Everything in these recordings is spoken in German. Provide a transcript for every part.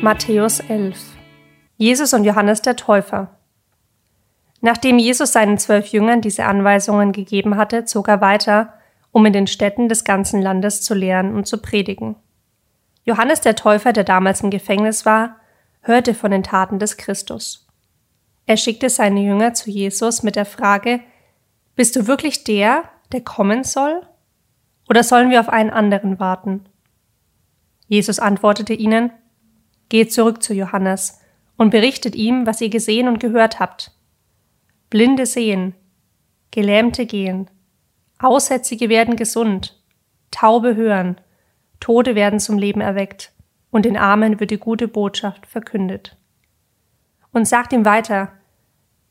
Matthäus 11 Jesus und Johannes der Täufer Nachdem Jesus seinen zwölf Jüngern diese Anweisungen gegeben hatte, zog er weiter, um in den Städten des ganzen Landes zu lehren und zu predigen. Johannes der Täufer, der damals im Gefängnis war, hörte von den Taten des Christus. Er schickte seine Jünger zu Jesus mit der Frage, Bist du wirklich der, der kommen soll? Oder sollen wir auf einen anderen warten? Jesus antwortete ihnen, Geht zurück zu Johannes und berichtet ihm, was ihr gesehen und gehört habt. Blinde sehen, Gelähmte gehen, Aussätzige werden gesund, Taube hören, Tote werden zum Leben erweckt, und den Armen wird die gute Botschaft verkündet. Und sagt ihm weiter,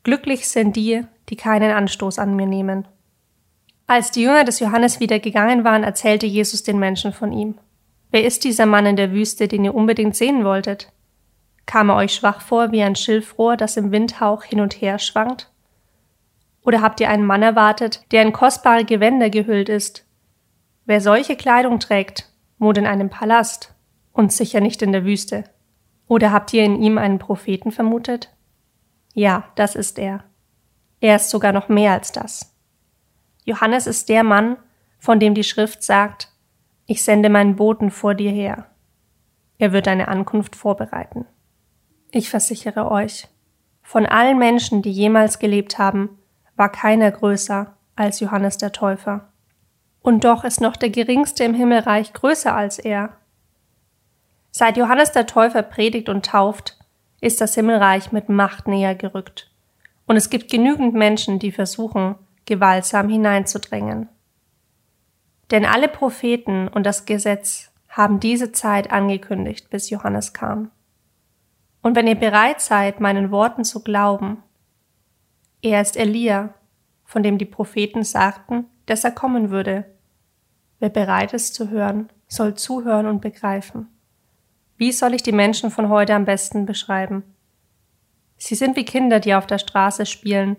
Glücklich sind die, die keinen Anstoß an mir nehmen. Als die Jünger des Johannes wieder gegangen waren, erzählte Jesus den Menschen von ihm. Wer ist dieser Mann in der Wüste, den ihr unbedingt sehen wolltet? Kam er euch schwach vor wie ein Schilfrohr, das im Windhauch hin und her schwankt? Oder habt ihr einen Mann erwartet, der in kostbare Gewänder gehüllt ist? Wer solche Kleidung trägt, wohnt in einem Palast und sicher nicht in der Wüste. Oder habt ihr in ihm einen Propheten vermutet? Ja, das ist er. Er ist sogar noch mehr als das. Johannes ist der Mann, von dem die Schrift sagt, ich sende meinen Boten vor dir her. Er wird deine Ankunft vorbereiten. Ich versichere euch, von allen Menschen, die jemals gelebt haben, war keiner größer als Johannes der Täufer. Und doch ist noch der geringste im Himmelreich größer als er. Seit Johannes der Täufer predigt und tauft, ist das Himmelreich mit Macht näher gerückt. Und es gibt genügend Menschen, die versuchen, gewaltsam hineinzudrängen. Denn alle Propheten und das Gesetz haben diese Zeit angekündigt, bis Johannes kam. Und wenn ihr bereit seid, meinen Worten zu glauben, er ist Elia, von dem die Propheten sagten, dass er kommen würde. Wer bereit ist zu hören, soll zuhören und begreifen. Wie soll ich die Menschen von heute am besten beschreiben? Sie sind wie Kinder, die auf der Straße spielen.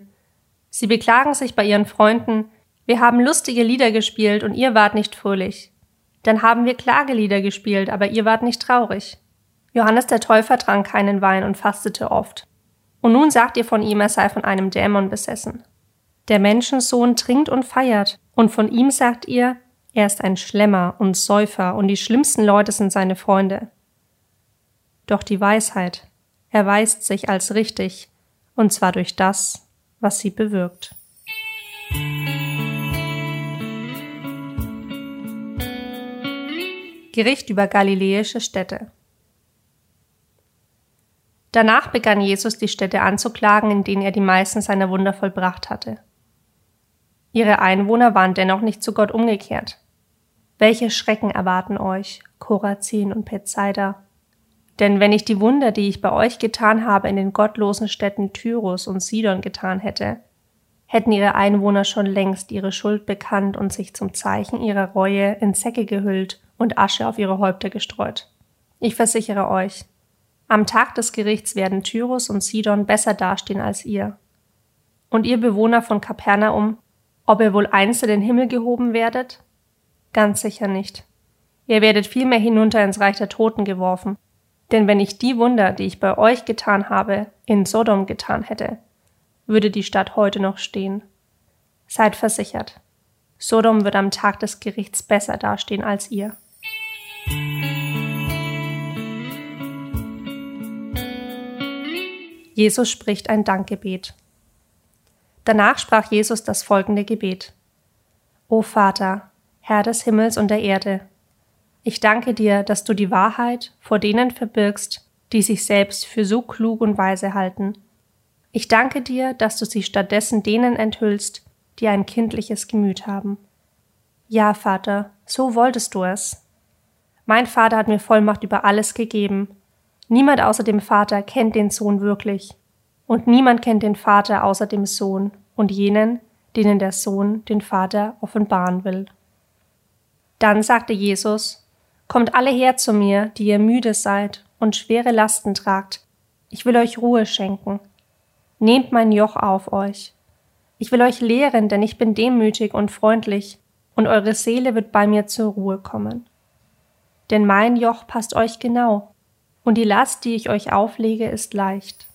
Sie beklagen sich bei ihren Freunden, wir haben lustige Lieder gespielt und ihr wart nicht fröhlich. Dann haben wir Klagelieder gespielt, aber ihr wart nicht traurig. Johannes der Täufer trank keinen Wein und fastete oft. Und nun sagt ihr von ihm, er sei von einem Dämon besessen. Der Menschensohn trinkt und feiert, und von ihm sagt ihr, er ist ein Schlemmer und Säufer, und die schlimmsten Leute sind seine Freunde. Doch die Weisheit erweist sich als richtig, und zwar durch das, was sie bewirkt. Gericht über galiläische Städte. Danach begann Jesus die Städte anzuklagen, in denen er die meisten seiner Wunder vollbracht hatte. Ihre Einwohner waren dennoch nicht zu Gott umgekehrt. Welche Schrecken erwarten euch, Korazin und Bethsaida? Denn wenn ich die Wunder, die ich bei euch getan habe, in den gottlosen Städten Tyrus und Sidon getan hätte, hätten ihre Einwohner schon längst ihre Schuld bekannt und sich zum Zeichen ihrer Reue in Säcke gehüllt und Asche auf ihre Häupter gestreut. Ich versichere euch, am Tag des Gerichts werden Tyrus und Sidon besser dastehen als ihr. Und ihr Bewohner von Kapernaum, ob ihr wohl einst in den Himmel gehoben werdet? Ganz sicher nicht. Ihr werdet vielmehr hinunter ins Reich der Toten geworfen. Denn wenn ich die Wunder, die ich bei euch getan habe, in Sodom getan hätte, würde die Stadt heute noch stehen. Seid versichert, Sodom wird am Tag des Gerichts besser dastehen als ihr. Jesus spricht ein Dankgebet. Danach sprach Jesus das folgende Gebet. O Vater, Herr des Himmels und der Erde, ich danke dir, dass du die Wahrheit vor denen verbirgst, die sich selbst für so klug und weise halten. Ich danke dir, dass du sie stattdessen denen enthüllst, die ein kindliches Gemüt haben. Ja, Vater, so wolltest du es. Mein Vater hat mir Vollmacht über alles gegeben. Niemand außer dem Vater kennt den Sohn wirklich. Und niemand kennt den Vater außer dem Sohn und jenen, denen der Sohn den Vater offenbaren will. Dann sagte Jesus, Kommt alle her zu mir, die ihr müde seid und schwere Lasten tragt. Ich will euch Ruhe schenken. Nehmt mein Joch auf euch. Ich will euch lehren, denn ich bin demütig und freundlich, und eure Seele wird bei mir zur Ruhe kommen. Denn mein Joch passt euch genau, und die Last, die ich euch auflege, ist leicht.